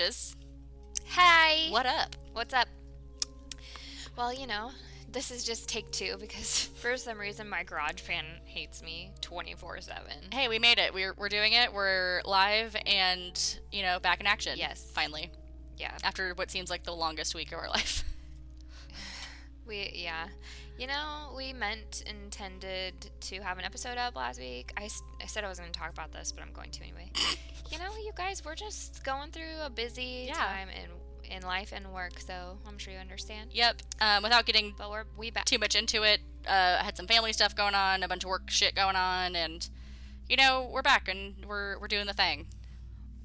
Hey. Hi. What up? What's up? Well, you know, this is just take two because for some reason my garage band hates me 24 7. Hey, we made it. We're, we're doing it. We're live and, you know, back in action. Yes. Finally. Yeah. After what seems like the longest week of our life. We, yeah. You know, we meant, intended to have an episode up last week. I, I said I was going to talk about this, but I'm going to anyway. you know, you guys, we're just going through a busy Yeah. time in, in life and work, so I'm sure you understand. Yep. Um, without getting But we're we back. too much into it, uh, I had some family stuff going on, a bunch of work shit going on, and, you know, we're back and we're, we're doing the thing.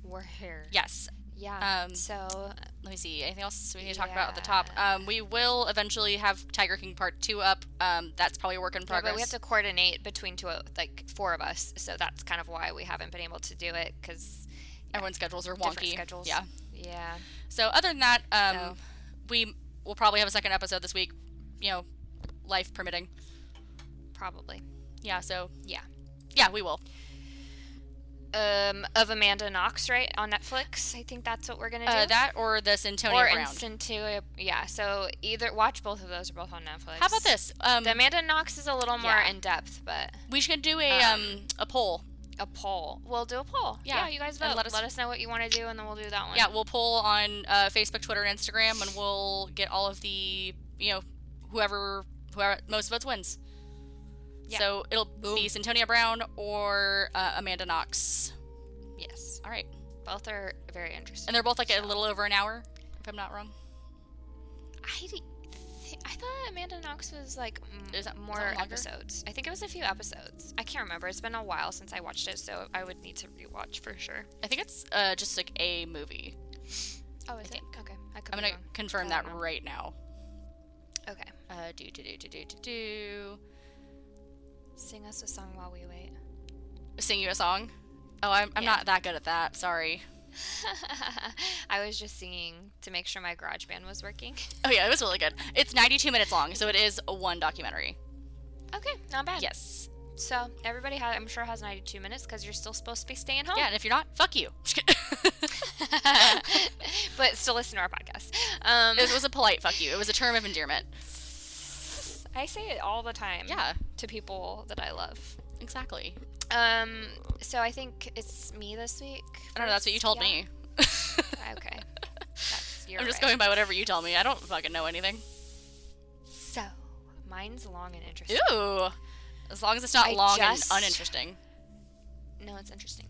We're here. Yes. Yeah. Um, so Let me see. Anything else we need to talk about at the top? Um, we will eventually have Tiger King Part 2 up. Um, that's probably a work in Yeah, progress. but we have to coordinate between two, like four of us. So that's kind of why we haven't been able to do it because Everyone's schedules are wonky. schedules. Yeah. Yeah. So other than that, um, So- we will probably have a second episode this week. You know, life permitting. Probably. Yeah. So Yeah. yeah, we will. Um, of Amanda Knox, right on Netflix. I think that's what we're gonna do. Uh, that or the Cyntoia or Brown. Yeah. So either watch both of those. Are both on Netflix. How about this? Um, The Amanda Knox is a little more Yeah. in depth, but we should do a um, um, a poll. a poll. We'll do a poll. Yeah, you guys vote. let Let us- us, know what you want to do, and then we'll do that one. Yeah, we'll poll on uh, Facebook, Twitter, and Instagram, and we'll get all of the you know whoever whoever most votes wins. Yeah. So it'll be Cyntoia Brown or uh, Amanda Knox. Yes. All right, Both are very interesting. and they're both like a little over an hour, if I'm not wrong. I, thi- I thought Amanda Knox was like m- Is that- more episodes. I think it was a few episodes. I can't remember. It's been a while since I watched it, so I would need to rewatch for sure. I think it's uh, just like a movie. Oh, is think. it? Okay, I could I'm gonna confirm that know. right now. Okay, Uh, do do do do do do do. Sing us a song while we wait. Sing you a song. Oh, I'm, I'm Yeah. not that good at that. Sorry. I was just singing to make sure my garage band was working. Oh yeah, it was really good. It's 92 minutes long, so it is one documentary. okay, not bad. Yes. So everybody, ha- I'm sure has 92 minutes because you're still supposed to be staying home. Yeah, and if you're not, fuck you. but still listen to our podcast. Um, it was a polite fuck you. It was a term of endearment. I say it all the time. Yeah, To people that I love. exactly. Um, so I think it's me this week. I don't know. That's what you told me. Okay. That's your I'm just right. going by whatever you tell me. I don't fucking know anything. So, mine's long and interesting. Ooh. As long as it's not I long just- and uninteresting. No, it's interesting.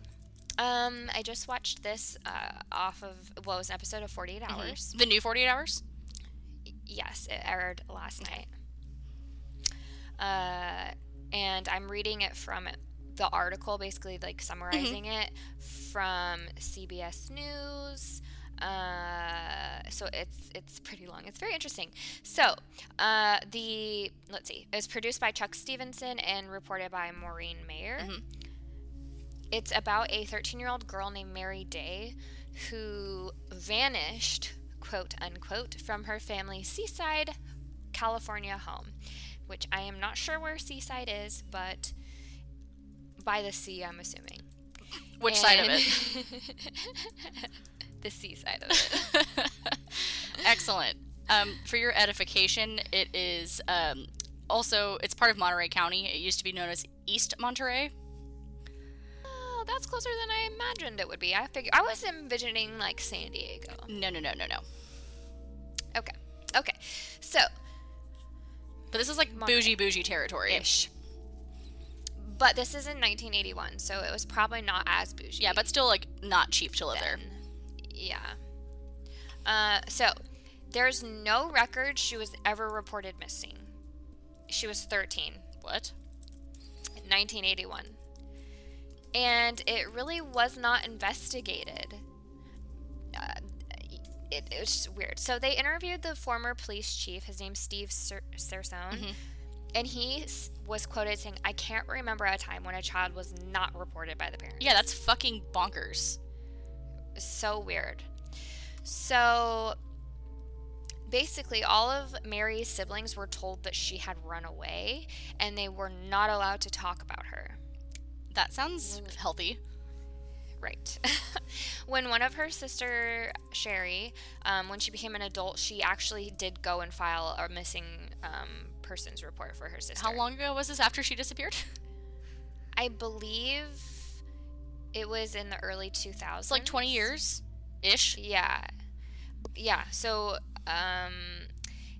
Um, I just watched this uh, off of well, it was an episode of 48 Mm-hmm. Hours. The new 48 hours? Yes, it aired last night. Uh, and I'm reading it from the article, basically like summarizing Mm-hmm. it from CBS News. Uh, so it's it's pretty long. It's very interesting. So uh, the let's see, it was produced by Chuck Stevenson and reported by Maureen Maher. Mhm. It's about a 13 year old girl named Mary Day who vanished, quote unquote, from her family's seaside California home, which I am not sure where seaside is, but by the sea, I'm assuming. Which side of it? the seaside of it. Excellent. Um, for your edification, it is um, also it's part of Monterey County. It used to be known as East Monterey. oh, that's closer than I imagined it would be. I figured I was envisioning like San Diego. No, no, no, no, no. Okay, okay, so But this is like Monterey. bougie, bougie territory. ish. But this is in 1981, so it was probably not as bougie. Yeah, but still like not cheap to live there. Yeah. Uh, so there's no record she was ever reported missing. She was 13 What? 1981. And it really was not investigated. It, it was just weird. So they interviewed the former police chief. His name's Steve Cer- Cersone. Mhm. And he was quoted saying, I can't remember a time when a child was not reported by the parents. Yeah, that's fucking bonkers. so weird. So basically, all of Mary's siblings were told that she had run away and they were not allowed to talk about her. That sounds healthy. Right. when one of her sister, Sherry, um, when she became an adult, she actually did go and file a missing um, persons report for her sister. How long ago was this after she disappeared? I believe it was in the early 2000s. It's like 20 years ish. Yeah. Yeah. So, um,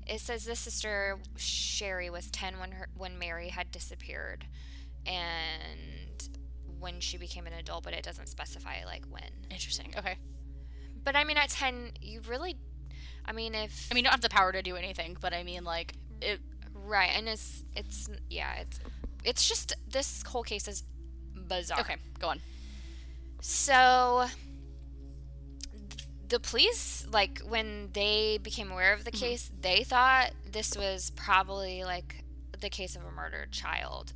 it says this sister Sherry was 10 when her when Mary had disappeared and when she became an adult, but it doesn't specify like when. Interesting. Okay. But I mean at 10 you really I mean if I mean, you don't have the power to do anything, but I mean, like, it. right and it's it's yeah, it's it's just this whole case is bizarre. Okay, go on. So the police, like when they became aware of the Mhm. case, they thought this was probably like the case of a murdered child,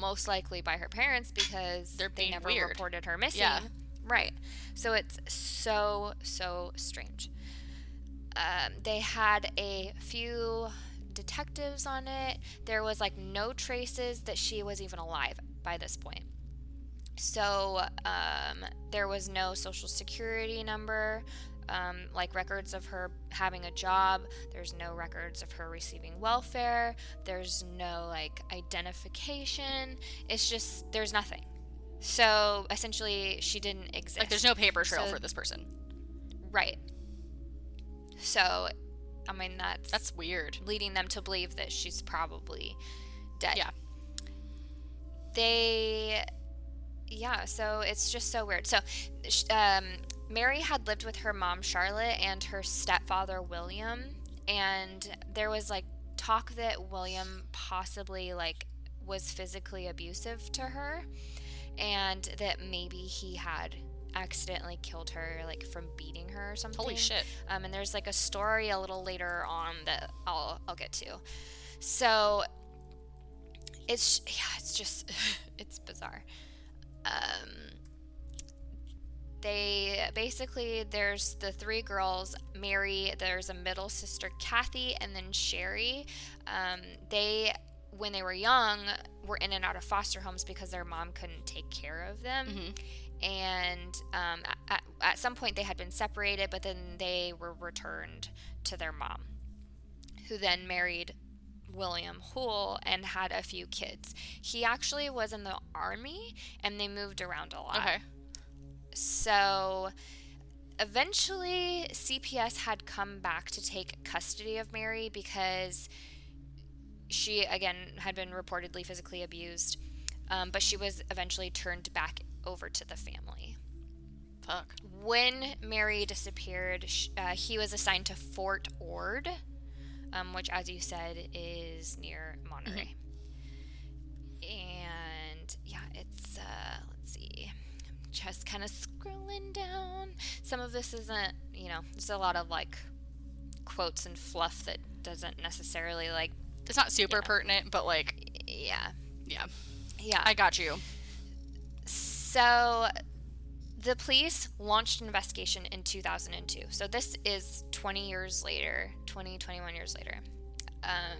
most likely by her parents because They're they never weird. reported her missing. Yeah. Right. So it's so so strange. Um, they had a few detectives on it. There was like no traces that she was even alive by this point. So um, there was no social security number, um, like records of her having a job. There's no records of her receiving welfare. There's no like identification. It's just there's nothing. So essentially, she didn't exist. Like, there's no paper trail So- for this person. right. So, I mean that's That's weird. leading them to believe that she's probably dead. Yeah. They, yeah, so it's just so weird. So, um, Mary had lived with her mom, Charlotte, and her stepfather, William, and there was like talk that William possibly like was physically abusive to her and that maybe he had accidentally killed her like from beating her or something Holy shit. um, and there's like a story a little later on that I'll I'll get to. So it's yeah, it's just it's bizarre. Um, they basically there's the three girls Mary, there's a middle sister Kathy, and then Sherry. Um, they when they were young were in and out of foster homes because their mom couldn't take care of them hmm and um, at, at some point they had been separated, but then they were returned to their mom, who then married William Hoole and had a few kids. He actually was in the army and they moved around a lot. Okay. So eventually, CPS had come back to take custody of Mary because she, again, had been reportedly physically abused. Um, but she was eventually turned back over to the family. Fuck. When Mary disappeared, uh, he was assigned to Fort Ord, um, which, as you said, is near Monterey. And yeah, it's, uh, let's see, I'm just kind of scrolling down. Some of this isn't, you know, there's a lot of like quotes and fluff that doesn't necessarily like, It's not super pertinent, but like, yeah. yeah. Yeah. I got you. So the police launched an investigation in 2002. So this is 20 years later, 20, 21 years later. Um,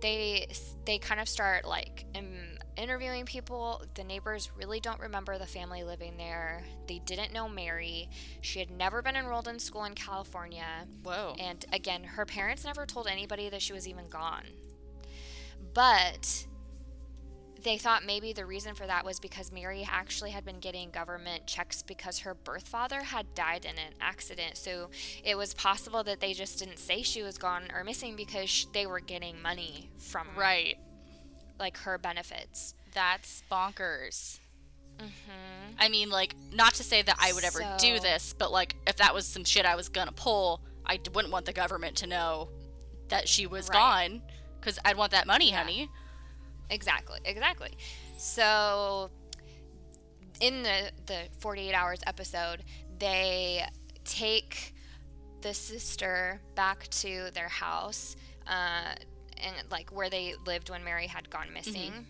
they they kind of start like um, interviewing people. The neighbors really don't remember the family living there. They didn't know Mary. She had never been enrolled in school in California. Whoa. And again, her parents never told anybody that she was even gone. But they thought maybe the reason for that was because Mary actually had been getting government checks because her birth father had died in an accident. So it was possible that they just didn't say she was gone or missing because they were getting money from right. like her benefits. That's bonkers. Mm-hmm. I mean, like, not to say that I would ever do this, but like, if that was some shit I was gonna pull, I wouldn't want the government to know that she was Right. gone, because I'd want that money, Yeah. honey. Exactly, exactly. So in the the 48 hours episode, they take the sister back to their house uh, and like where they lived when Mary had gone missing.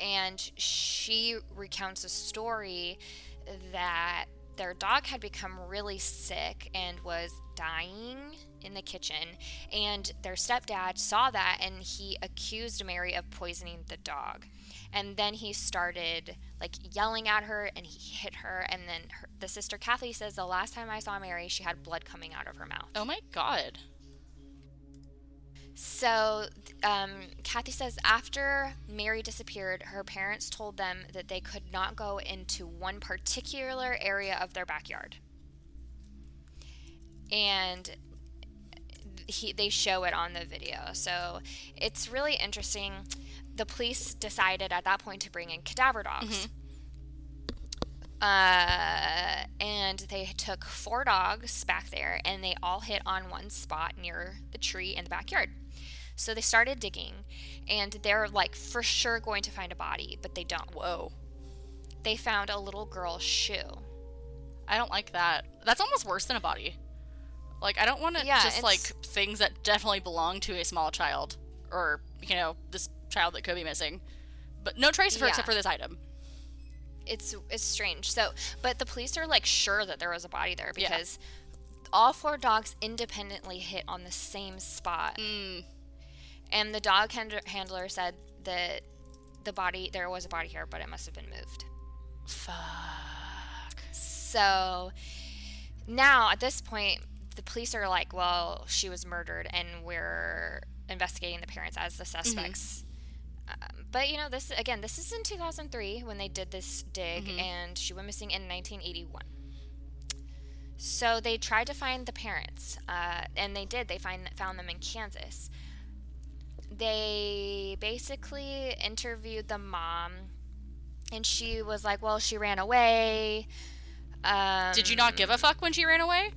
And she recounts a story that their dog had become really sick and was dying in the kitchen. And their stepdad saw that and he accused Mary of poisoning the dog. And then he started like yelling at her and he hit her. And then her, the sister Kathy says the last time I saw Mary, she had blood coming out of her mouth. Oh my god. So, um, Kathy says after Mary disappeared, her parents told them that they could not go into one particular area of their backyard. And he, they show it on the video. So, it's really interesting. The police decided at that point to bring in cadaver dogs. Mm-hmm. Uh, and they took four dogs back there and they all hit on one spot near the tree in the backyard. So they started digging, and they're like for sure going to find a body, but they don't. Whoa. They found a little girl's shoe. I don't like that. That's almost worse than a body. Like I don't want to yeah, just like things that definitely belong to a small child or you know this child that could be missing, but no trace of her yeah. except for this item. It's it's strange. So, but the police are like sure that there was a body there because yeah. all four dogs independently hit on the same spot. Mm. And the dog handler said that the body, there was a body here, but it must have been moved. Fuck. So now at this point, the police are like, well, she was murdered, and we're investigating the parents as the suspects. Mm-hmm. Um, but you know, this again, this is in 2003 when they did this dig, mm-hmm. and she went missing in 1981. So they tried to find the parents, uh, and they did. They find found them in Kansas they basically interviewed the mom, and she was like, "Well, she ran away." Um, Did you not give a fuck when she ran away?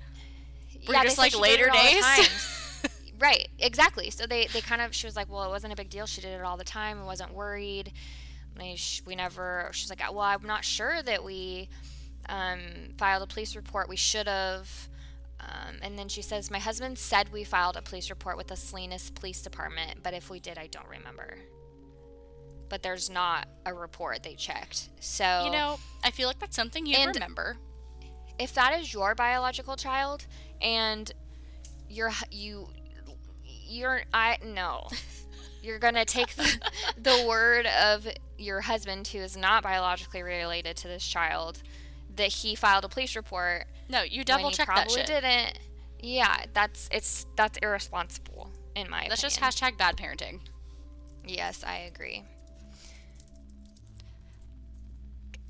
Were yeah, just like later days? right, exactly. So they, they kind of, she was like, well, it wasn't a big deal. She did it all the time. And wasn't worried. We, we never, she's like, well, I'm not sure that we um, filed a police report. We should have. Um, and then she says, My husband said we filed a police report with the Salinas Police Department, but if we did, I don't remember. But there's not a report they checked. So. You know, I feel like that's something you remember. If that is your biological child and you're, you, you're, I, no. You're going to take the, the word of your husband, who is not biologically related to this child, that he filed a police report no, you double check that shit. didn't. Yeah, that's it's that's irresponsible in my. That's opinion. just hashtag bad parenting. Yes, I agree.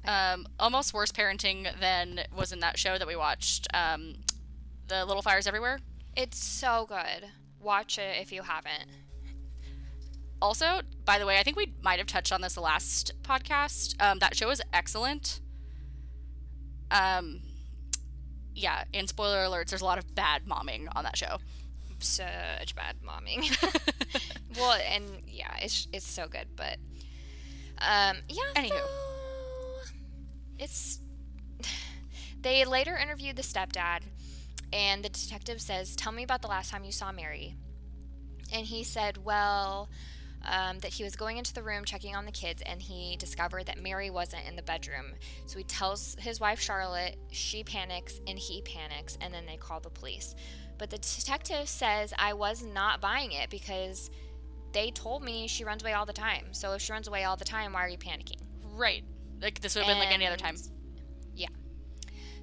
Um, almost worse parenting than was in that show that we watched. Um, the Little Fires Everywhere. It's so good. Watch it if you haven't. Also, by the way, I think we might have touched on this the last podcast. Um, that show is excellent. Um, yeah, and spoiler alerts, there's a lot of bad momming on that show. Such bad momming. well, and yeah, it's it's so good, but um, yeah. Anywho, so it's they later interviewed the stepdad, and the detective says, "Tell me about the last time you saw Mary." And he said, "Well." um, that he was going into the room checking on the kids and he discovered that Mary wasn't in the bedroom. So he tells his wife Charlotte, she panics and he panics, and then they call the police. But the detective says, I was not buying it because they told me she runs away all the time. So if she runs away all the time, why are you panicking? Right. Like this would have been like any other time.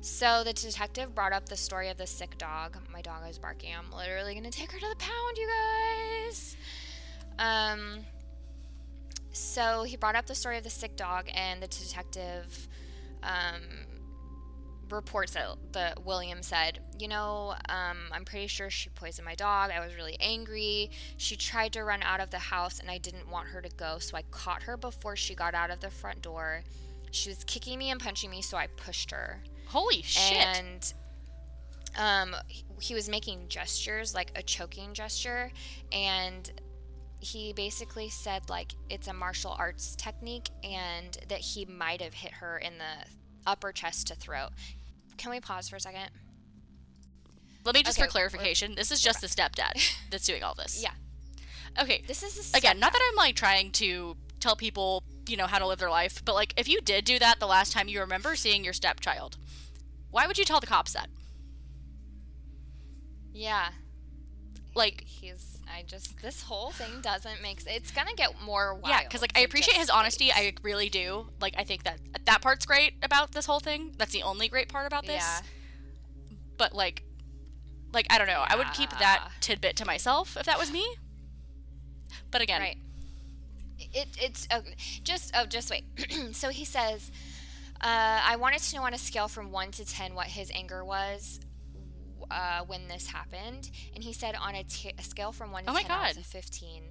So the detective brought up the story of the sick dog. My dog is barking. I'm literally going to take her to the pound, you guys. Um, so he brought up the story of the sick dog, and the detective um, reports that the William said, you know, um, I'm pretty sure she poisoned my dog. I was really angry. She tried to run out of the house, and I didn't want her to go, so I caught her before she got out of the front door. She was kicking me and punching me, so I pushed her. Holy shit! And um, he was making gestures, like a choking gesture, and he basically said like it's a martial arts technique and that he might have hit her in the upper chest to throat. Can we pause for a second? Let me just okay, for clarification, this is just the stepdad that's doing all this. Yeah. Okay. This is again, not that I'm like trying to tell people, you know, how to live their life, but like if you did do that the last time you remember seeing your stepchild, Why would you tell the cops that? Yeah. Like, He's. I just. This whole thing doesn't make. s- It's gonna get more wild. yeah, because like I appreciate his honesty. I really do. Like, I think that that part's great about this whole thing. That's the only great part about this. Yeah. But like, like I don't know. I would keep that tidbit to myself if that was me. But again, Right. It, it's uh, just oh just wait. so he says, uh, I wanted to know on a scale from one to ten what his anger was uh, when this happened, and he said on a, t- a scale from one to Oh my ten, I was a fifteen.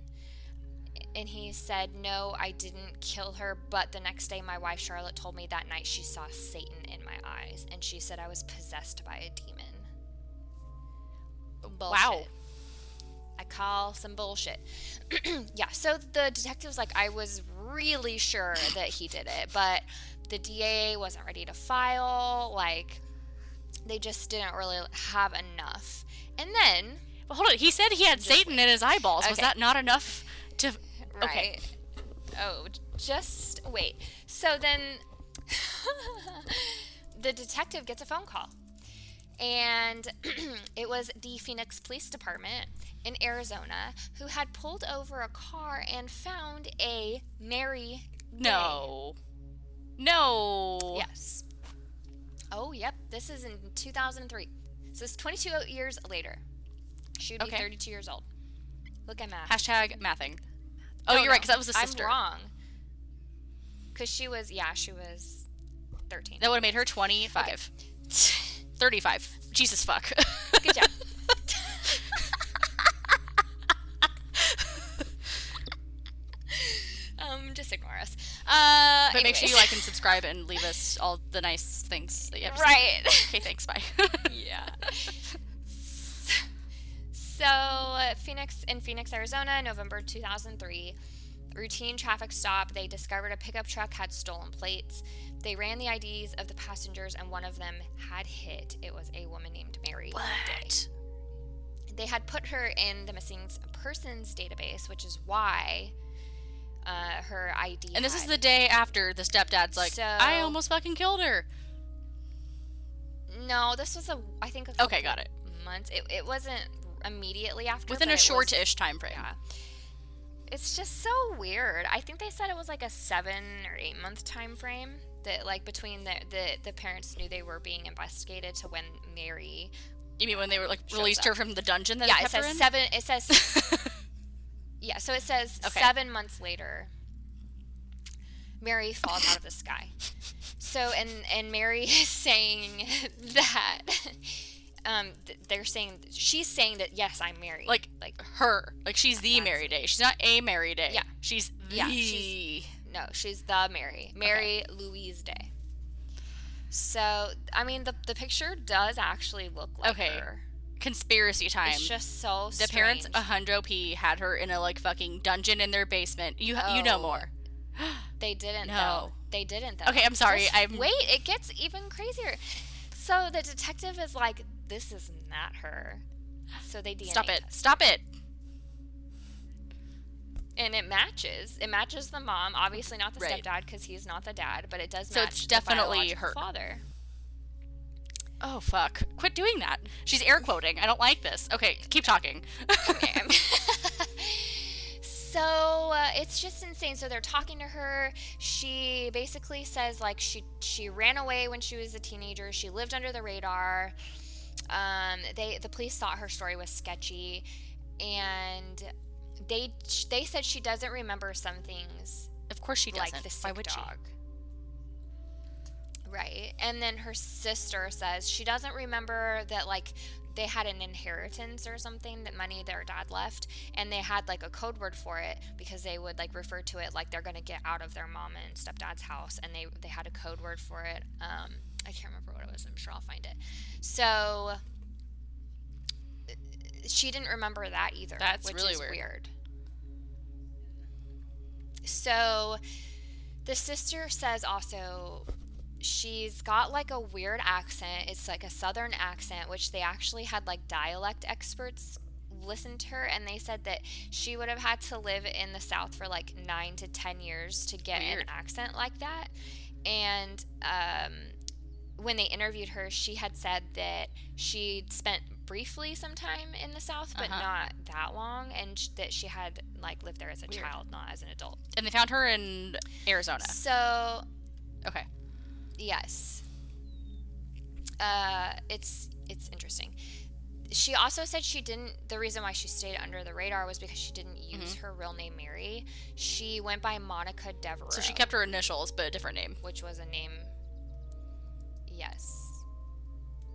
And he said, No, I didn't kill her, but the next day my wife Charlotte told me that night she saw Satan in my eyes, and she said I was possessed by a demon. Wow. I call some bullshit. yeah, so the detective's like, I was really sure that he did it, but the DA wasn't ready to file. Like, they just didn't really have enough. And then, But hold on. He said he had Satan in his eyeballs. Was that not enough to? right. Okay. Oh, just wait. So then the detective gets a phone call. And it was the Phoenix Police Department in Arizona who had pulled over a car and found a Mary. Day. No. No. Yes. Oh, yep. This is in 2003. So it's 22 years later. She would be Okay. 32 years old. Look at math. Hashtag mathing. Oh, No, you're right, because that was a sister. I'm wrong. Because she was, yeah, she was 13. That would have made her 25. 35. Jesus fuck. Good job. um, just ignore us. Uh, but make sure you like and subscribe and leave us all the nice things that you have to say. Right. Okay, thanks. Bye. yeah. So, uh, Phoenix in Phoenix, Arizona, November 2003, routine traffic stop. They discovered a pickup truck had stolen plates. They ran the IDs of the passengers, and one of them had hit. It was a woman named Mary. Day. what? They had put her in the missing persons database, which is why uh, her ID. And this is the day after the stepdad's like, I almost fucking killed her. No, this was a. I think. A Okay, got it. Months. It, it wasn't immediately after. Within a short-ish time frame. Yeah. It's just so weird. I think they said it was like a seven or eight month time frame that like between the the, the parents knew they were being investigated to when Mary. You mean when they were like released her from the dungeon that yeah, it says seven. It says yeah. So it says Okay. seven months later. Mary falls out of the sky. So and and Mary is saying that um th- they're saying she's saying that yes I'm Mary Like, like her. Like she's the Mary Day. She's not a Mary Day. Yeah. She's the. Yeah, she's- no she's the Mary Mary Louise Day. So I mean the the picture does actually look like Okay, her. Conspiracy time. It's just so the parents strange. a hundo p had her in a like fucking dungeon in their basement. You you know Oh. more. They didn't No. though. They didn't though. Okay, I'm sorry, Just I'm- wait. It gets even crazier. So the detective is like, "This is not her." So they DNA Stop it. test. Stop it. and it matches. It matches the mom. Obviously not the Right. stepdad because he's not the dad, but it does match. So match it's definitely biological her. father. Oh fuck. Quit doing that. She's air quoting. I don't like this. Okay, keep talking. so uh, it's just insane. So they're talking to her. She basically says like she she ran away when she was a teenager. She lived under the radar. Um, they the police thought her story was sketchy, and they they said she doesn't remember some things of course she doesn't. like the Why sick would dog. Right. And then her sister says she doesn't remember that like they had an inheritance or something that money their dad left and they had like a code word for it because they would like refer to it like they're going to get out of their mom and stepdad's house and they they had a code word for it. Um I can't remember what it was. I'm sure I'll find it. So she didn't remember that either, That's which really is weird. weird. So the sister says also she's got like a weird accent. It's like a southern accent, which they actually had like dialect experts listen to her and they said that she would have had to live in the south for like 9 to 10 years to get Weird. an accent like that. And um when they interviewed her, she had said that she'd spent briefly some time in the South, but Uh-huh. not that long, and sh- that she had like lived there as a Weird. child, not as an adult. And they found her in Arizona. So Okay. Yes. Uh, it's it's interesting. She also said she didn't. The reason why she stayed under the radar was because she didn't use her real name Mary. She went by Monica Devereaux. So she kept her initials, but a different name. which was a name. Yes.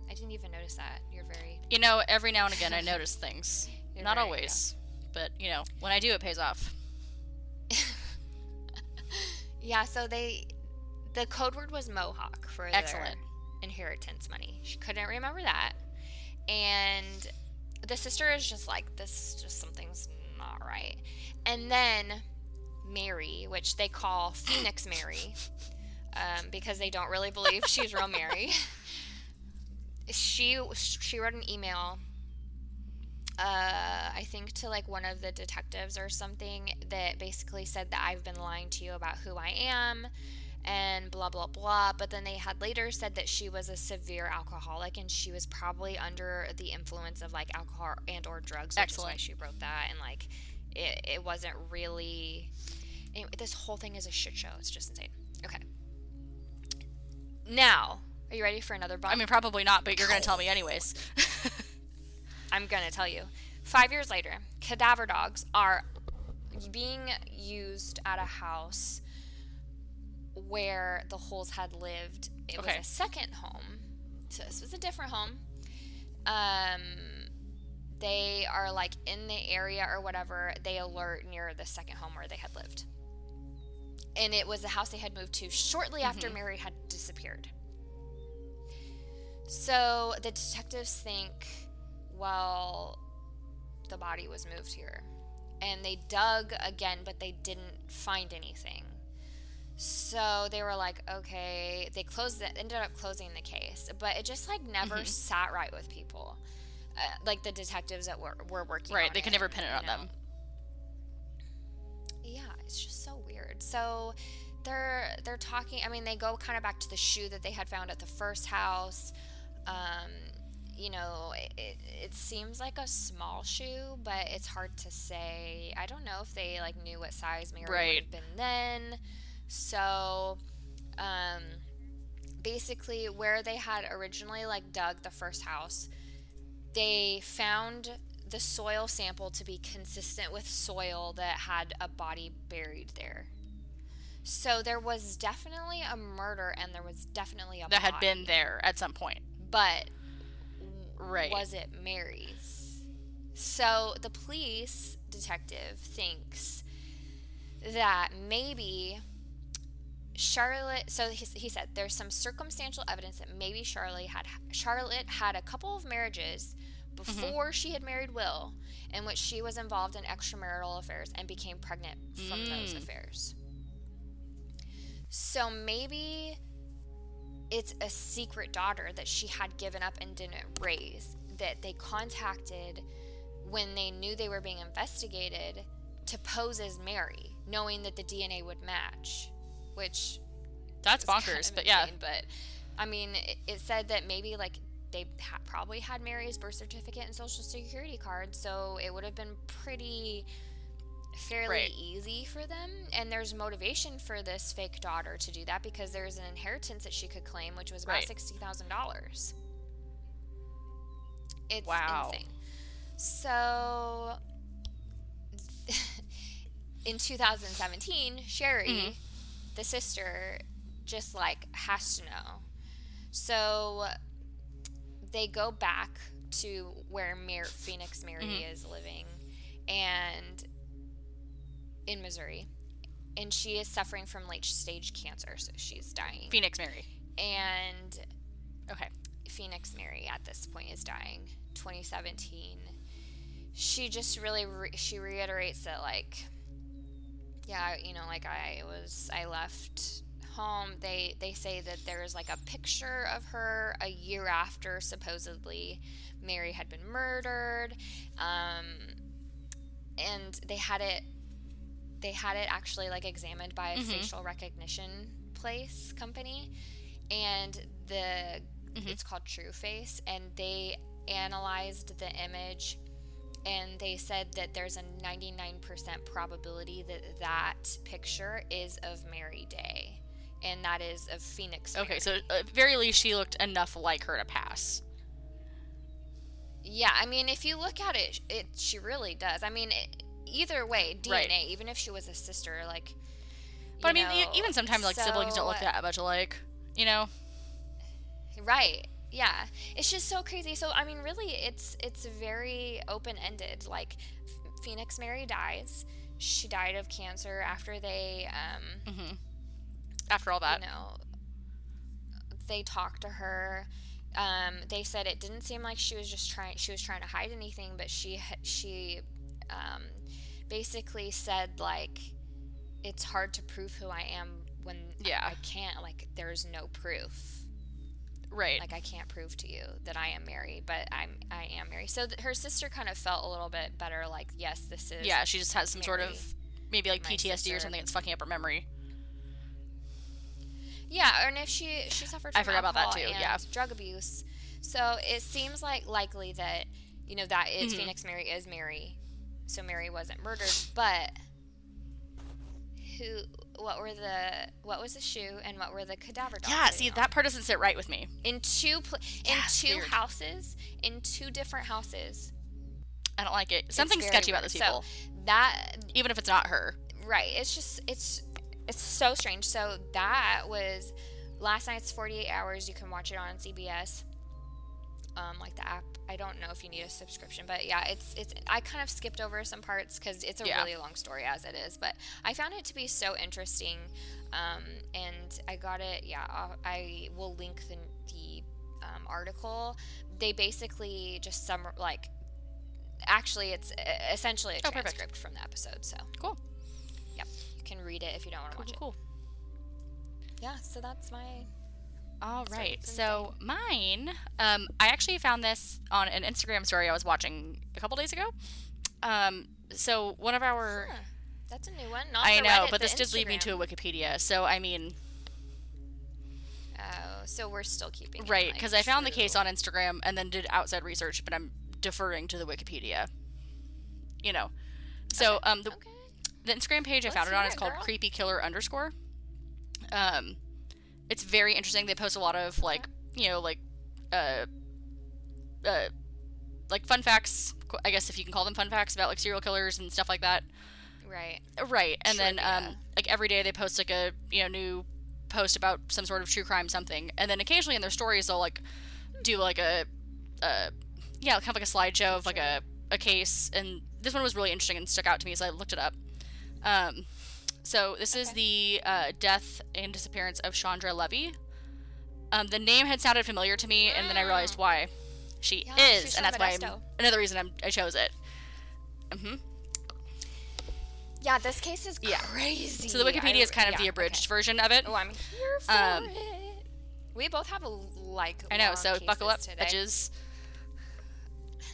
I didn't even notice that. You're very. You know, every now and again I notice things. You're Not always, but you know, when I do, it pays off. Yeah. So they, the code word was Mohawk for Excellent. their inheritance money. She couldn't remember that, and the sister is just like, this. Just something's not right. And then Mary, which they call Phoenix Mary, um, because they don't really believe she's real Mary. she she wrote an email uh, I think to like one of the detectives or something that basically said that I've been lying to you about who I am and blah blah blah. But then they had later said that she was a severe alcoholic and she was probably under the influence of like alcohol and or drugs which Excellent. is why she wrote that. And like it, it wasn't really anyway, this whole thing is a shit show. It's just insane. Okay. Now are you ready for another I mean, probably not, but you're gonna tell me oh. anyways. I'm going to tell you. Five years later, cadaver dogs are being used at a house where the Holes had lived. It Okay. was a second home. So this was a different home. Um, they are like in the area or whatever. They alert near the second home where they had lived. And it was the house they had moved to shortly after Mary had disappeared. So the detectives think, well, the body was moved here. And they dug again, but they didn't find anything. So they were like, okay, they closed it, ended up closing the case, but it just like never sat right with people. Uh, like the detectives that were, were working right? They could it, never pin it on know? them. yeah it's just so weird so they're they're talking i mean they go kind of back to the shoe that they had found at the first house um you know it, it, it seems like a small shoe but it's hard to say i don't know if they like knew what size mary would have been then so um basically where they had originally like dug the first house they found the soil sample to be consistent with soil that had a body buried there. So there was definitely a murder and there was definitely a body That had been there at some point. But Right. was it Mary's? So the police detective thinks that maybe Charlotte. So he, he said there's some circumstantial evidence that maybe Charlotte had Charlotte had a couple of marriages before she had married Will, in which she was involved in extramarital affairs and became pregnant from those Mm. affairs. So maybe it's a secret daughter that she had given up and didn't raise that they contacted when they knew they were being investigated to pose as Mary, knowing that the DNA would match, which That's bonkers, but yeah. But I mean, it, it said that maybe like they ha- probably had Mary's birth certificate and social security card, so it would have been pretty fairly Right. easy for them. And there's motivation for this fake daughter to do that because there's an inheritance that she could claim, which was about Right. sixty thousand dollars. It's Wow. insane. So in 2017, Sherry, Mhm. The sister, just like has to know. So they go back to where Phoenix Mary Mhm. is living and in Missouri. And she is suffering from late stage cancer, so she's dying. Phoenix Mary. And Okay. Phoenix Mary at this point is dying 2017 she just really re- she reiterates that like yeah you know like I was I left home they they say that there's like a picture of her a year after supposedly Mary had been murdered um and they had it they had it actually like examined by a Mhm. facial recognition place company and the Mhm. it's called True Face, and they analyzed the image, and they said that there's a 99% probability that that picture is of Mary Day, and that is of Phoenix. Okay, so at very least she looked enough like her to pass. yeah, I mean, if you look at it, it she really does. I mean, it, either way, DNA, Right. even if she was a sister, like. But I mean, know, even sometimes like siblings don't look uh, that much alike. You know? Right. Yeah. It's just so crazy. So I mean, really, it's it's very open ended. Like Phoenix Mary dies. She died of cancer after they, um, hmm After all that, you know, they talked to her. Um, they said it didn't seem like she was just trying. She was trying to hide anything, but she she um, basically said like, it's hard to prove who I am when Yeah. I can't. Like, there's no proof. Right? like I can't prove to you that I am Mary, but I'm I am Mary. So th- her sister kind of felt a little bit better. Like yes, this is yeah, she just has some sort of maybe like PTSD or something that's fucking up her memory. yeah. And if she she suffered from I forgot about that too, yeah. drug abuse, so it seems like likely that you know that is Mhm. Phoenix Mary is Mary, so Mary wasn't murdered, but who? What were the what was the shoe and what were the cadaver dogs? Yeah, see on? that part doesn't sit right with me. in two pl- in two weird. houses in two different houses. I don't like it. Something sketchy about weird. those So- people, That even if it's not her. right it's just it's it's so strange so that was last night's 48 hours you can watch it on cbs um, like the app i don't know if you need a subscription but yeah it's it's i kind of skipped over some parts because it's a Yeah. really long story as it is but i found it to be so interesting um, and i got it yeah I'll, i will link the, the um, article they basically just some like actually it's uh, essentially a Oh, transcript from the episode so Cool. Yep. You can read it if you don't want to Cool, watch cool, cool. Yeah, so that's my All So So mine, um, I actually found this on an Instagram story I was watching a couple days ago. Um, so one of our, Huh, that's a new one. Not I know, but this did lead me to a Wikipedia. So I mean, Oh, so we're still keeping it, right? like, Because I found the case on Instagram and then did outside research, but I'm deferring to the Wikipedia. You know. So um, the Okay. the Instagram page I Let's found it on it, is called girl. creepy killer underscore. Um, it's very interesting. They post a lot of like you know like uh uh like fun facts. I guess if you can call them fun facts about like serial killers and stuff like that. Right. Right, and then um like every day they post like a you know new post about some sort of true crime something, and then occasionally in their stories they'll like do like a uh yeah kind of like a slideshow of like a a case, and this one was really interesting and stuck out to me, so I looked it up. Um, so this is the uh, death and disappearance of Chandra Levy. Um, the name had sounded familiar to me, and then I realized why she Yeah, is, and that's why I'm, another reason I'm, I chose it. hmm Yeah, this case is Yeah. crazy. So the Wikipedia I- is kind of yeah, the abridged okay. version of it. Oh, I'm here for Um, it. We both have a like. I know, so buckle up, today. bitches.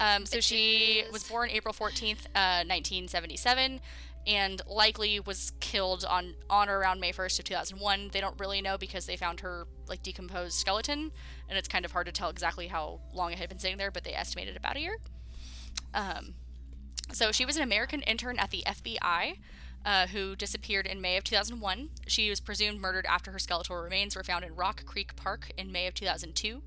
Um, so she was born April 14th, uh, 1977, and likely was killed on, on or around May 1st of 2001. They don't really know because they found her like decomposed skeleton, and it's kind of hard to tell exactly how long it had been sitting there, but they estimated about a year. Um, so she was an American intern at the FBI. Uh, who disappeared in May of 2001. She was presumed murdered after her skeletal remains were found in Rock Creek Park in May of 2002.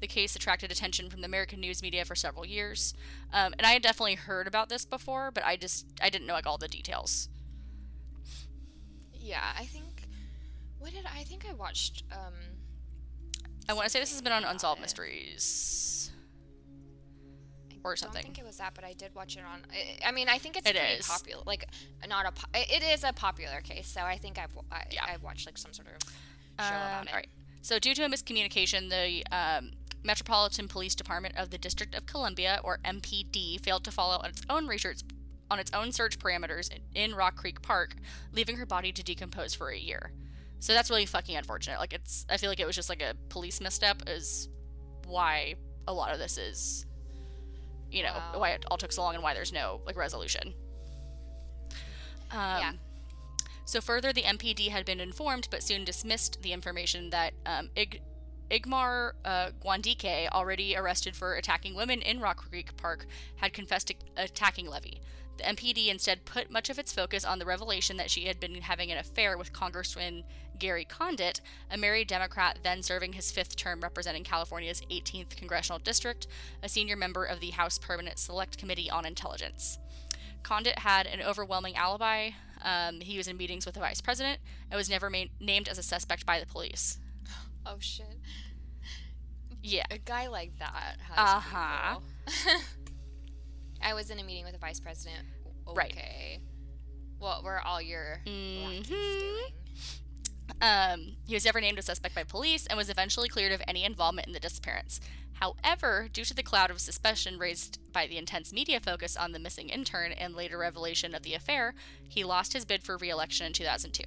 The case attracted attention from the American news media for several years, um, and I had definitely heard about this before, but I just I didn't know like all the details. Yeah, I think. What did I, I think I watched? Um, I want to say this has been on Unsolved about it. Mysteries. I don't think it was that, but I did watch it on. I, I mean, I think it's It pretty popular. Like, not a. po- It is a popular case, so I think I've I, Yeah. I've watched like some sort of show about Um, it. All right. So, due to a miscommunication, the um, Metropolitan Police Department of the District of Columbia, or MPD, failed to follow on its own research on its own search parameters in, in Rock Creek Park, leaving her body to decompose for a year. So that's really fucking unfortunate. Like it's, I feel like it was just like a police misstep, is why a lot of this is, you know, Wow. why it all took so long and why there's no like resolution. Um, Yeah. So, further, the MPD had been informed but soon dismissed the information that um, Ig- Ingmar uh, already arrested for attacking women in Rock Creek Park, had confessed to attacking Levy. The MPD instead put much of its focus on the revelation that she had been having an affair with Congressman Gary Condit, a married Democrat then serving his fifth term representing California's 18th congressional district, a senior member of the House Permanent Select Committee on Intelligence. Condit had an overwhelming alibi. Um, he was in meetings with the vice president and was never ma- named as a suspect by the police. Oh shit. Yeah. A guy like that has Uh-huh. I was in a meeting with the vice president. Right. Okay. What were all your Mhm. Um, he was never named a suspect by police and was eventually cleared of any involvement in the disappearance. However, due to the cloud of suspicion raised by the intense media focus on the missing intern and later revelation of the affair, he lost his bid for re election in 2002.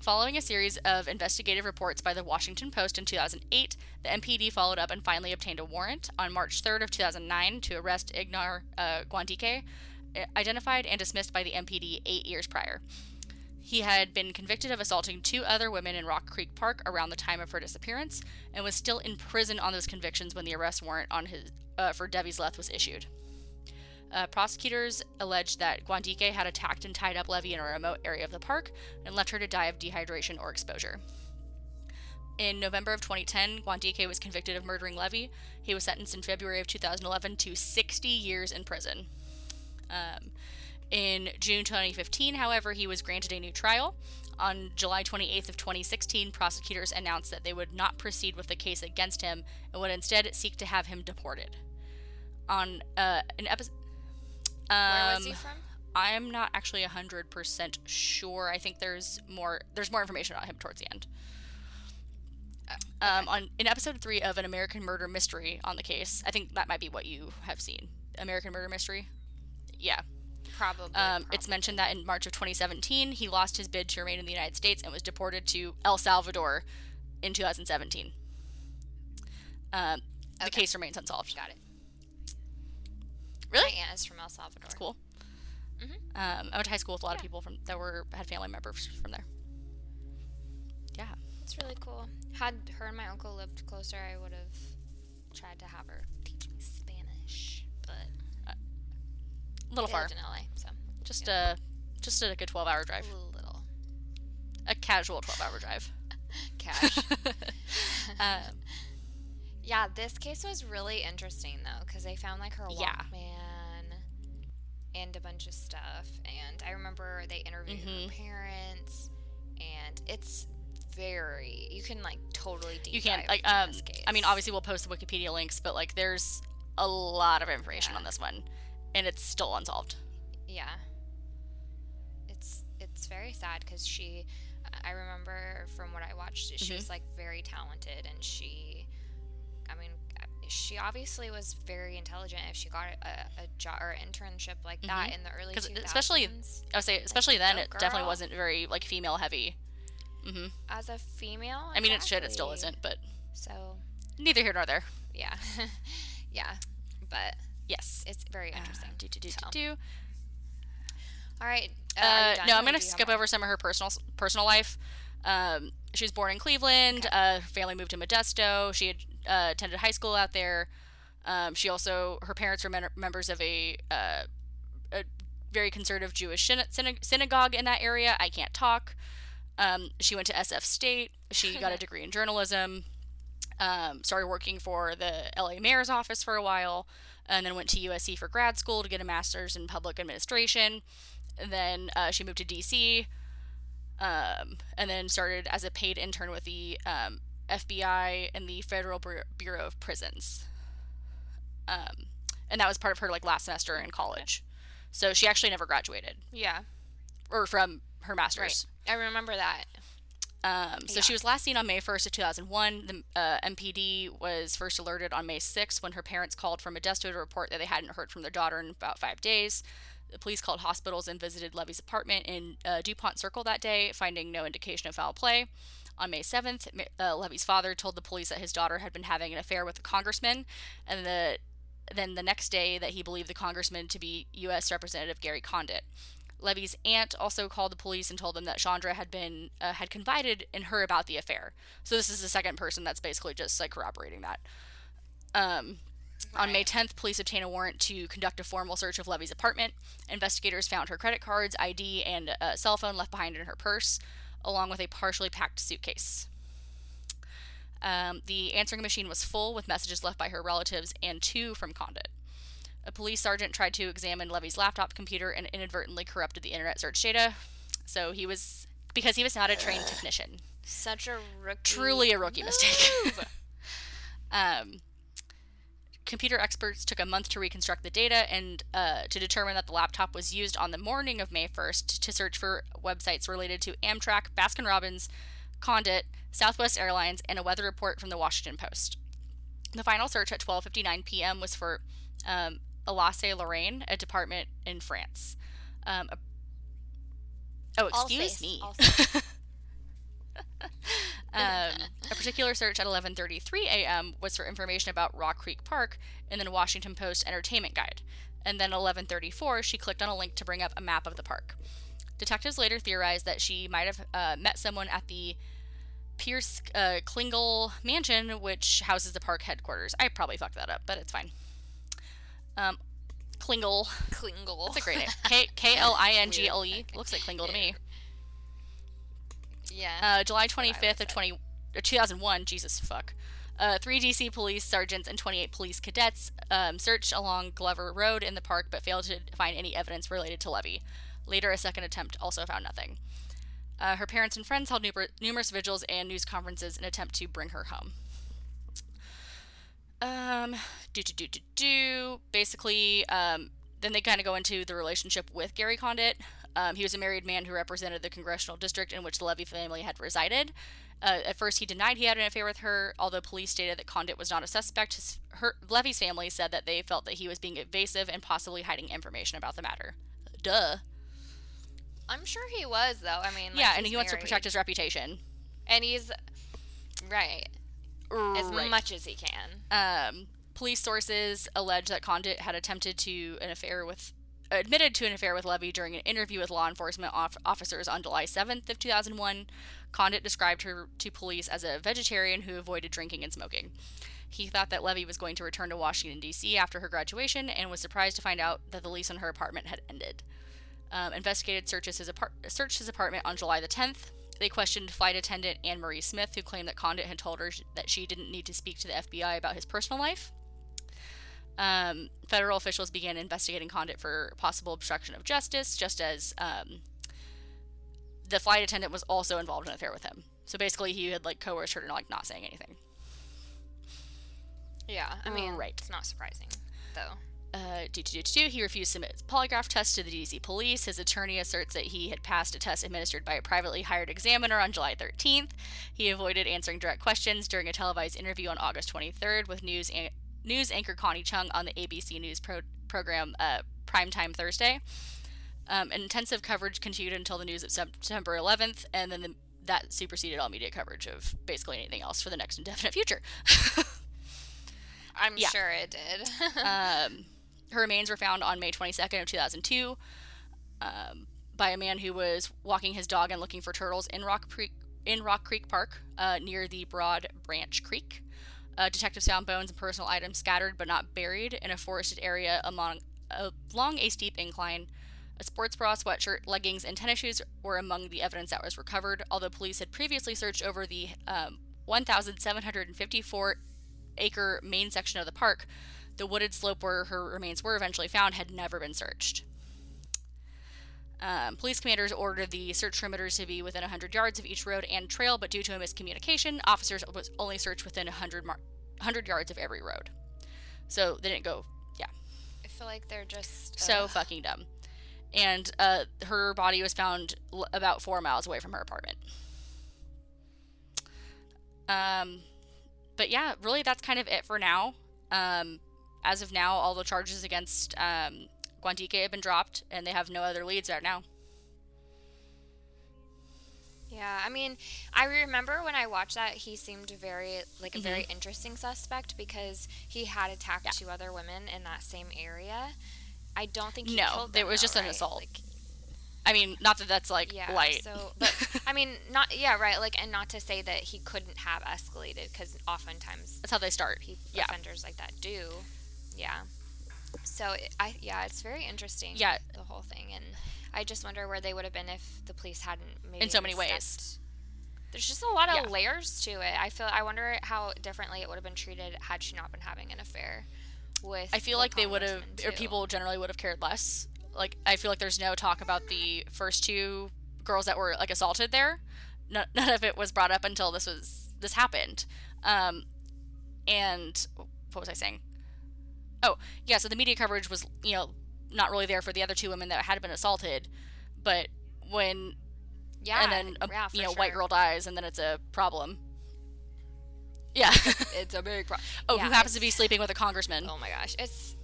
Following a series of investigative reports by the Washington Post in 2008, the MPD followed up and finally obtained a warrant on March 3rd of 2009 to arrest Ingmar uh, Guandique, uh, identified and dismissed by the MPD eight years prior. He had been convicted of assaulting two other women in Rock Creek Park around the time of her disappearance, and was still in prison on those convictions when the arrest warrant on his uh, for Debbie's Leth was issued. Uh, prosecutors alleged that Guandique had attacked and tied up Levy in a remote area of the park and left her to die of dehydration or exposure. In November of 2010, Guandique was convicted of murdering Levy. He was sentenced in February of 2011 to 60 years in prison. Um, in June 2015, however, he was granted a new trial. On July 28th of 2016, prosecutors announced that they would not proceed with the case against him and would instead seek to have him deported. On uh, an episode, Where was um, he from? I am not actually hundred percent sure. I think there's more. There's more information about him towards the end. Um, on in episode three of an American Murder Mystery on the case, I think that might be what you have seen. American Murder Mystery. Yeah. Probably. Um, it's mentioned that in March of 2017, he lost his bid to remain in the United States and was deported to El Salvador in 2017. Um, the case remains unsolved. Got it. Really? My aunt is from El Salvador. That's cool. Mhm. Um, I went to high school with a lot of people from that were had family members from there. Yeah. It's really cool. Had her and my uncle lived closer, I would have tried to have her teach me Spanish, but A little far. in LA, so Just a just a good 12 hour drive. a little A casual 12 hour drive. cash. um, yeah, this case was really interesting though, because they found like her Yeah. And a bunch of stuff, and I remember they interviewed Mhm. her parents, and it's very you can like totally deep you can't like um. I mean obviously we'll post the Wikipedia links, but like there's a lot of information Yeah. on this one and it's still unsolved. yeah it's it's very sad because she i remember from what i watched she Mhm. was like very talented and she i mean she obviously was very intelligent if she got a, a job or internship like that in the early 2000s especially- I would say especially then it definitely wasn't very like female heavy. hmm as a female I mean it should. it still isn't, but so neither here nor there. yeah yeah but Yes. it's very Uh, interesting do, do, do, So, do, do. all right uh, Uh, are you done, no, I'm gonna skip over some of her personal personal life. Um, she was born in Cleveland. Uh, her family moved to Modesto. She had uh, attended high school out there. Um, she also her parents were men- members of a, uh, a very conservative Jewish syna- synagogue in that area. I can't talk. Um, she went to SF State. She got a degree in journalism. Um, started working for the LA mayor's office for a while, and then went to USC for grad school to get a master's in public administration. And then uh, she moved to DC, um, and then started as a paid intern with the um, FBI and the Federal Bureau of Prisons. Um, and that was part of her like last semester in college. So she actually never graduated, yeah or from her master's. Right. i remember that Um, so Yeah. she was last seen on May 1st of 2001. The uh, MPD was first alerted on May 6th when her parents called from Modesto to report that they hadn't heard from their daughter in about five days. The police called hospitals and visited Levy's apartment in uh, DuPont Circle that day, finding no indication of foul play. On May 7th, uh, Levy's father told the police that his daughter had been having an affair with a congressman, and the, then the next day that he believed the congressman to be U.S. Representative Gary Condit. Levy's aunt also called the police and told them that Chandra had been uh, had confided in her about the affair. So this is the second person that's basically just like corroborating that. Um, right. On May 10th, police obtained a warrant to conduct a formal search of Levy's apartment. Investigators found her credit cards, ID, and a cell phone left behind in her purse, along with a partially packed suitcase. Um, the answering machine was full with messages left by her relatives and two from Condit. A police sergeant tried to examine Levy's laptop computer and inadvertently corrupted the internet search data. So he was because he was not a trained technician. Such a rookie. Truly a rookie mistake. um, computer experts took a month to reconstruct the data and uh, to determine that the laptop was used on the morning of May 1st to search for websites related to Amtrak, Baskin Robbins, Condit, Southwest Airlines, and a weather report from the Washington Post. The final search at 12:59 p.m. was for um, Alsace Lorraine, a department in France. Um, a, oh, excuse me. um, a particular search at 11:33 a.m. was for information about Rock Creek Park in the Washington Post Entertainment Guide, and then 11:34 she clicked on a link to bring up a map of the park. Detectives later theorized that she might have uh, met someone at the Peirce uh, Klingle Mansion, which houses the park headquarters. I probably fucked that up, but it's fine. Um, Klingle. Klingle. That's a great name. K K L I N G L E. Looks like Klingle to me. Yeah. Uh, July 25th of 20, uh, 2001. Jesus fuck. Uh, three DC police sergeants and 28 police cadets um, searched along Glover Road in the park, but failed to find any evidence related to Levy. Later, a second attempt also found nothing. Uh, her parents and friends held numerous vigils and news conferences in attempt to bring her home. Um, do do do do do. Basically, um, then they kind of go into the relationship with Gary Condit. Um, he was a married man who represented the congressional district in which the Levy family had resided. Uh, at first, he denied he had an affair with her, although police stated that Condit was not a suspect. His, her, Levy's family said that they felt that he was being evasive and possibly hiding information about the matter. Duh. I'm sure he was, though. I mean, like, yeah, and he married. wants to protect his reputation. And he's right, as right. much as he can. Um, police sources allege that Condit had attempted to an affair with, admitted to an affair with Levy during an interview with law enforcement off- officers on July 7th of 2001. Condit described her to police as a vegetarian who avoided drinking and smoking. He thought that Levy was going to return to Washington, D.C. after her graduation and was surprised to find out that the lease on her apartment had ended um, investigated searches his apart- searched his apartment on July the 10th. They questioned flight attendant Anne Marie Smith, who claimed that Condit had told her that she didn't need to speak to the FBI about his personal life. Um, federal officials began investigating Condit for possible obstruction of justice, just as um, the flight attendant was also involved in an affair with him. So basically, he had like coerced her to like not saying anything. Yeah, I mean, right. It's not surprising, though. Uh, do, do, do, he refused to submit his polygraph test to the DC police. His attorney asserts that he had passed a test administered by a privately hired examiner on July 13th. He avoided answering direct questions during a televised interview on August 23rd with news an- news anchor Connie Chung on the ABC News pro- program uh, Primetime Thursday. Um, intensive coverage continued until the news of September 11th, and then the, that superseded all media coverage of basically anything else for the next indefinite future. I'm yeah. sure it did. um, her remains were found on May 22nd of 2002 um, by a man who was walking his dog and looking for turtles in Rock Creek, in Rock Creek Park uh, near the Broad Branch Creek. Uh, detectives found bones and personal items scattered but not buried in a forested area among, along a steep incline. A sports bra, sweatshirt, leggings, and tennis shoes were among the evidence that was recovered, although police had previously searched over the um, 1,754 acre main section of the park the wooded slope where her remains were eventually found had never been searched. Um, police commanders ordered the search perimeters to be within 100 yards of each road and trail, but due to a miscommunication, officers was only searched within 100, mar- 100 yards of every road. So they didn't go, yeah. I feel like they're just. Uh... So fucking dumb. And uh, her body was found l- about four miles away from her apartment. Um, but yeah, really, that's kind of it for now. Um, as of now, all the charges against um, Guandique have been dropped, and they have no other leads right now. Yeah, I mean, I remember when I watched that, he seemed very like a mm-hmm. very interesting suspect because he had attacked yeah. two other women in that same area. I don't think he no, it was just right? an assault. Like, I mean, not that that's like Yeah. light. So, but I mean, not yeah, right. Like, and not to say that he couldn't have escalated, because oftentimes that's how they start. pe- Yeah. offenders like that do. Yeah. So it, I yeah, it's very interesting. Yeah. The whole thing, and I just wonder where they would have been if the police hadn't maybe In so many ways. There's just a lot of Yeah. layers to it. I feel I wonder how differently it would have been treated had she not been having an affair with. I feel the like they would have, or people generally would have cared less. Like, I feel like there's no talk about the first two girls that were like assaulted there. No, none of it was brought up until this was this happened. Um, and what was I saying? Oh, yeah. So the media coverage was, you know, not really there for the other two women that had been assaulted, but when Yeah. and then a, yeah, you know white girl dies and then it's a problem. Yeah. It's a big problem. oh, who happens to be sleeping with a congressman? Oh my gosh, it's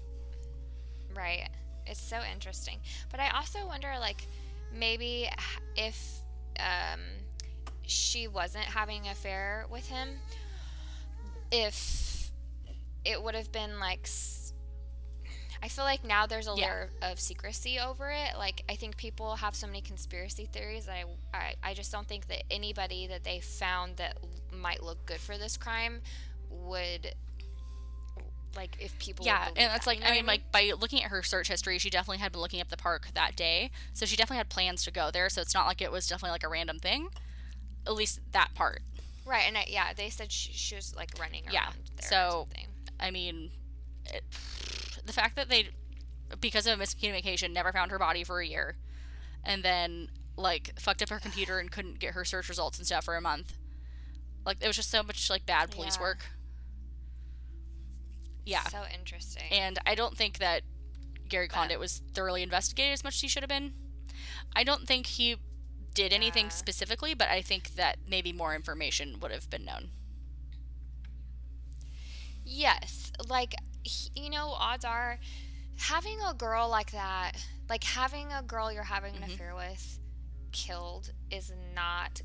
right. It's so interesting. But I also wonder, like, maybe if um, she wasn't having an affair with him, if it would have been like. I feel like now there's a Yeah. layer of secrecy over it. Like I think people have so many conspiracy theories. I, I I just don't think that anybody that they found that might look good for this crime would like if people Yeah, and that's that, like I mean, like by looking at her search history, she definitely had been looking up the park that day, so she definitely had plans to go there. So it's not like it was definitely like a random thing. At least that part. right and I, yeah they said she, she was like running around Yeah, there so-. I mean, it, the fact that they, because of a miscommunication, never found her body for a year, and then like fucked up her computer and couldn't get her search results and stuff for a month. Like it was just so much like bad police Yeah. work. Yeah, so interesting and I don't think that Gary Condit was thoroughly investigated as much as he should have been. I don't think he did anything specifically, but I think that maybe more information would have been known. yes like you know odds are having a girl like that like having a girl you're having an Mhm. affair with killed is not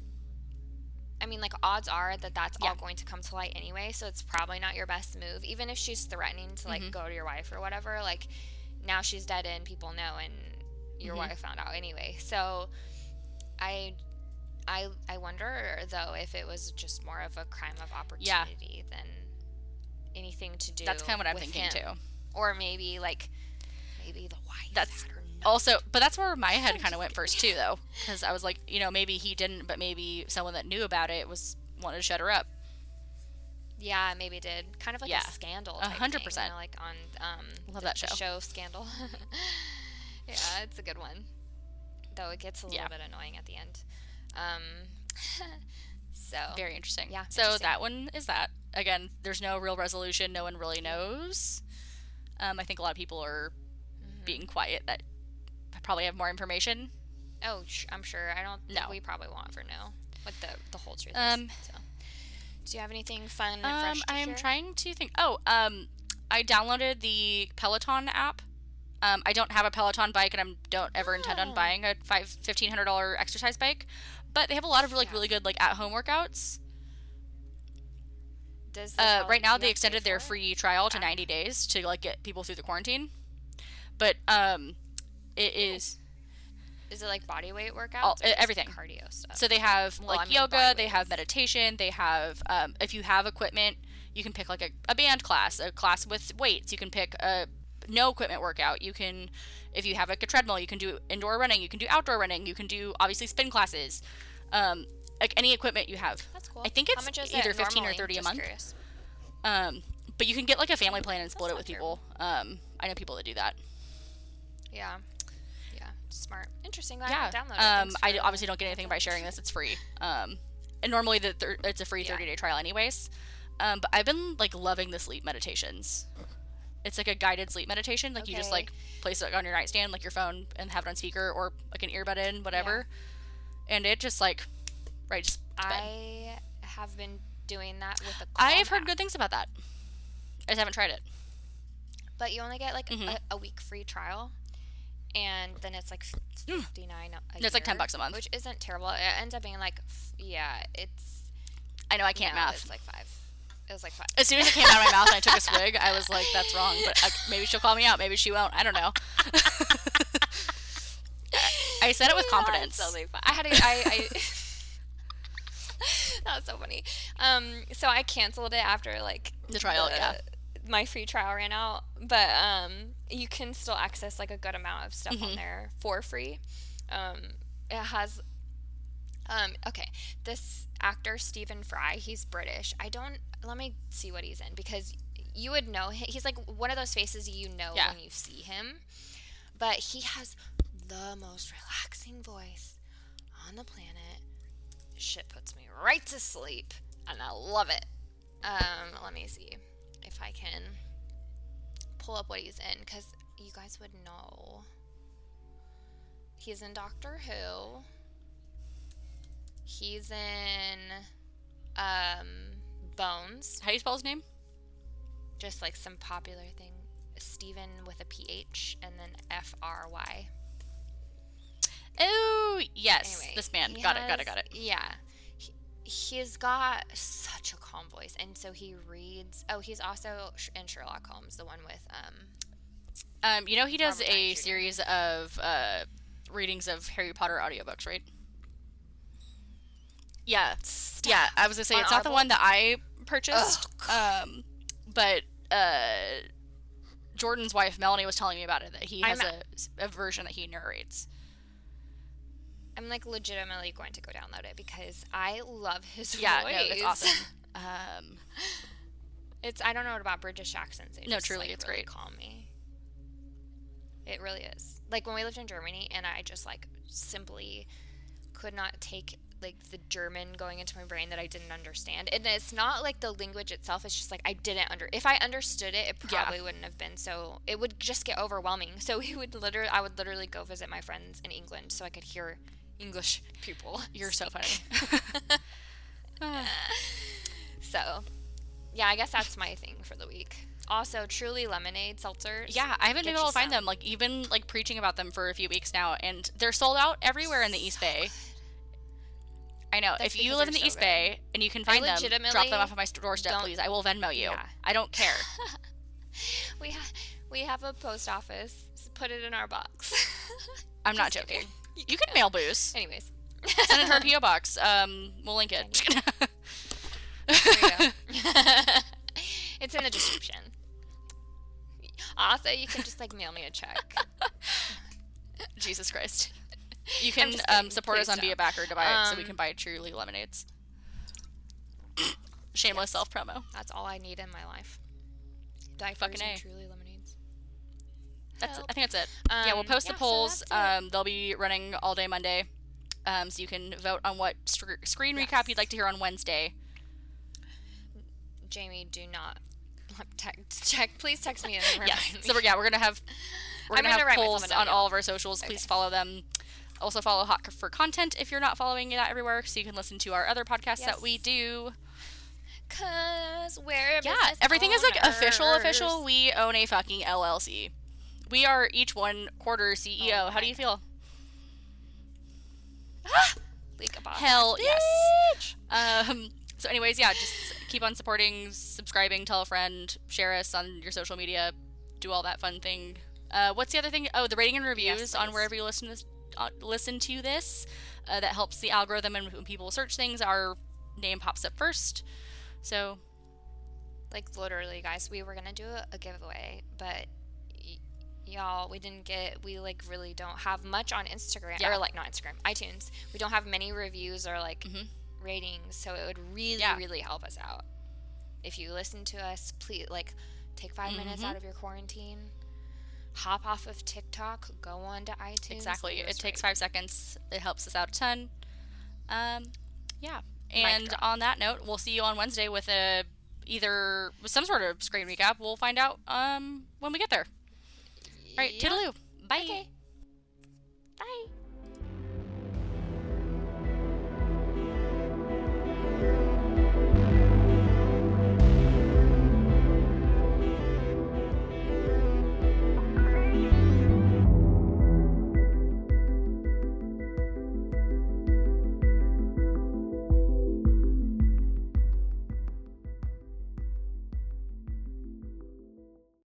I mean, like odds are that that's Yeah. all going to come to light anyway, so it's probably not your best move. Even if she's threatening to like Mhm. go to your wife or whatever, like now she's dead and people know, and your Mhm. wife found out anyway. So, I, I, I wonder though if it was just more of a crime of opportunity than anything to do. That's kind of what I'm thinking him. too. Or maybe like, maybe the wife. That's had her number. Also, but that's where my head kind of went first too, though, because I was like, you know, maybe he didn't, but maybe someone that knew about it was wanted to shut her up. Yeah, maybe it did. Kind of like Yeah. a scandal. A hundred percent. Like on um, Love the, that show. show Scandal. yeah, it's a good one. Though it gets a little Yeah. bit annoying at the end. Um, so Very interesting. Yeah, So interesting. that one is that. Again, there's no real resolution. No one really knows. Um, I think a lot of people are Mhm. being quiet that probably have more information. oh, sh- I'm sure. I don't think No. we probably won't for know what the the whole truth Um, is. So. Do you have anything fun and Um, fresh to I'm share? trying to think. Oh, um, I downloaded the Peloton app. Um, I don't have a Peloton bike, and I don't ever intend on Oh. buying a five fifteen hundred dollar exercise bike. But they have a lot of like Yeah. really good like at home workouts. Does Uh, right now they you have to pay extended their free trial to Ah. 90 days to like get people through the quarantine. But um, it is Is it like body weight workouts? All- or everything. Cardio stuff. so they have Well, like I mean, yoga, they have meditation, they have um, if you have equipment, you can pick like a, a band class, a class with weights. You can pick a no equipment workout. You can if you have like a treadmill, you can do indoor running, you can do outdoor running, you can do obviously spin classes. Um, like any equipment you have. That's cool. I think it's either it 15 or normally? 30 a month. Curious. Um, but you can get like a family plan and That's split it not with people. Um, I know people that do that. Yeah. Yeah. Smart. Interesting. I yeah. haven't downloaded. Um, I obviously don't get anything by sharing this. It's free. Um, and normally the thir- it's a free Yeah. 30 day trial anyways. Um, but I've been like loving the sleep meditations. It's like a guided sleep meditation. Like you just like place it on your nightstand, like your phone, and have it on speaker or like an earbud in, whatever. And it just like right just to bed. I have been doing that with the. I've heard good things about that. I just haven't tried it. But you only get like Mhm. a, a week free trial, and then it's like Mm. fifty nine. It's like 10 bucks a month. which isn't terrible. It ends up being like, yeah, it's. I know I can't no, math. It's like five. It was like five. As soon as it came out of my mouth and I took a swig, I was like, "That's wrong." But maybe she'll call me out. Maybe she won't. I don't know. I said it with confidence. I had to. I. I that was so funny. Um, so I canceled it after like The trial, yeah. My free trial ran out, but um, you can still access like a good amount of stuff Mm-hmm. on there for free. Um, it has. Um, okay, this actor Stephen Fry, he's British. I don't. Let me see what he's in because you would know. hi- He's like one of those faces you know Yeah. when you see him, but he has the most relaxing voice on the planet. Shit puts me right to sleep, and I love it. Um, let me see if I can pull up what he's in, because you guys would know. He's in Doctor Who. He's in um, Bones, How do you spell his name? just like some popular thing. Stephen with a PH and then F R Y. Oh, yes. Anyway, this man. Got it, got it, got it. Yeah. He, he's got such a calm voice. And so he reads. Oh, he's also in Sherlock Holmes, the one with. um. Um, you know he does Robert a series of uh, readings of Harry Potter audiobooks, right? Yeah, yeah. I was gonna say On it's not the one that I purchased, um, but uh, Jordan's wife Melanie was telling me about it that he has I'm a, a version that he narrates. I'm like legitimately going to go download it because I love his Yeah, voice. no, it's awesome. Um, It's I don't know what about British accents. They No, just, truly, like, it's really great. Calm me. It really is. Like when we lived in Germany, and I just like simply could not take like the German going into my brain that I didn't understand. And it's not like the language itself. It's just like I didn't under. If I understood it, it Yeah. probably wouldn't have been so. It would just get overwhelming. So we would literally, I would literally go visit my friends in England so I could hear English people. you're so funny. Ah. So, yeah, I guess that's my thing for the week. Also, Truly Lemonade seltzers. Yeah, I haven't been able to find some. them. Like even like preaching about them for a few weeks now, and they're sold out everywhere in the East Bay. I know. That's if you live in the so East Bay and you can find them, drop them off at my doorstep, please. I will Venmo you. Yeah. I don't care. We ha- we have a post office. Put it in our box. I'm not joking. kidding. You can mail booze. Anyways. Send it to our PO box. Um, we'll link it. There it's in the description. Also, you can just like mail me a check. Jesus Christ. You can um, support us Please on Be a. Backer to buy it so we Um, can buy truly lemonades. Shameless self promo. That's all I need in my life. Diapers Fucking A. Truly lemonades. That's Help. I think that's it. yeah, we'll Um, post yeah, the polls. it. um, they'll be running all day Monday. Um, so you can vote on what screen recap you'd like to hear on Wednesday. Jamie, do not text, check. Please text me and Yes. me. So we're, yeah, we're gonna have we're gonna, gonna have polls on all of our socials. Please follow them. Also follow Hot for Content if you're not following that everywhere, so you can listen to our other podcasts that we do. Cause we're Yeah, everything is like official. Official. We own a fucking LLC. We are each one quarter CEO. Oh How do you feel? Leak a boss Hell yes. Um. So, anyways, yeah, just keep on supporting, subscribing, tell a friend, share us on your social media, do all that fun thing. Uh, what's the other thing? Oh, the rating and reviews Yes, on wherever you listen to this. Uh, listen to this. Uh, that helps the algorithm, and when people search things, our name pops up first. So Like literally, guys, we were gonna do a, giveaway, but y'all, we didn't get. We like really don't have much on Instagram Yeah. or like not Instagram, iTunes. We don't have many reviews or like Mhm. ratings, so it would really, Yeah. really help us out if you listen to us. Please, like, take 5 minutes Mhm. out of your quarantine. Hop off of TikTok, go on to iTunes. exactly, it takes five seconds. It helps us out a ton. Um, yeah. And on that note, we'll see you on Wednesday with a either some sort of screen recap. We'll find out um when we get there. All right, Yep. toodaloo. Bye. Okay. Bye.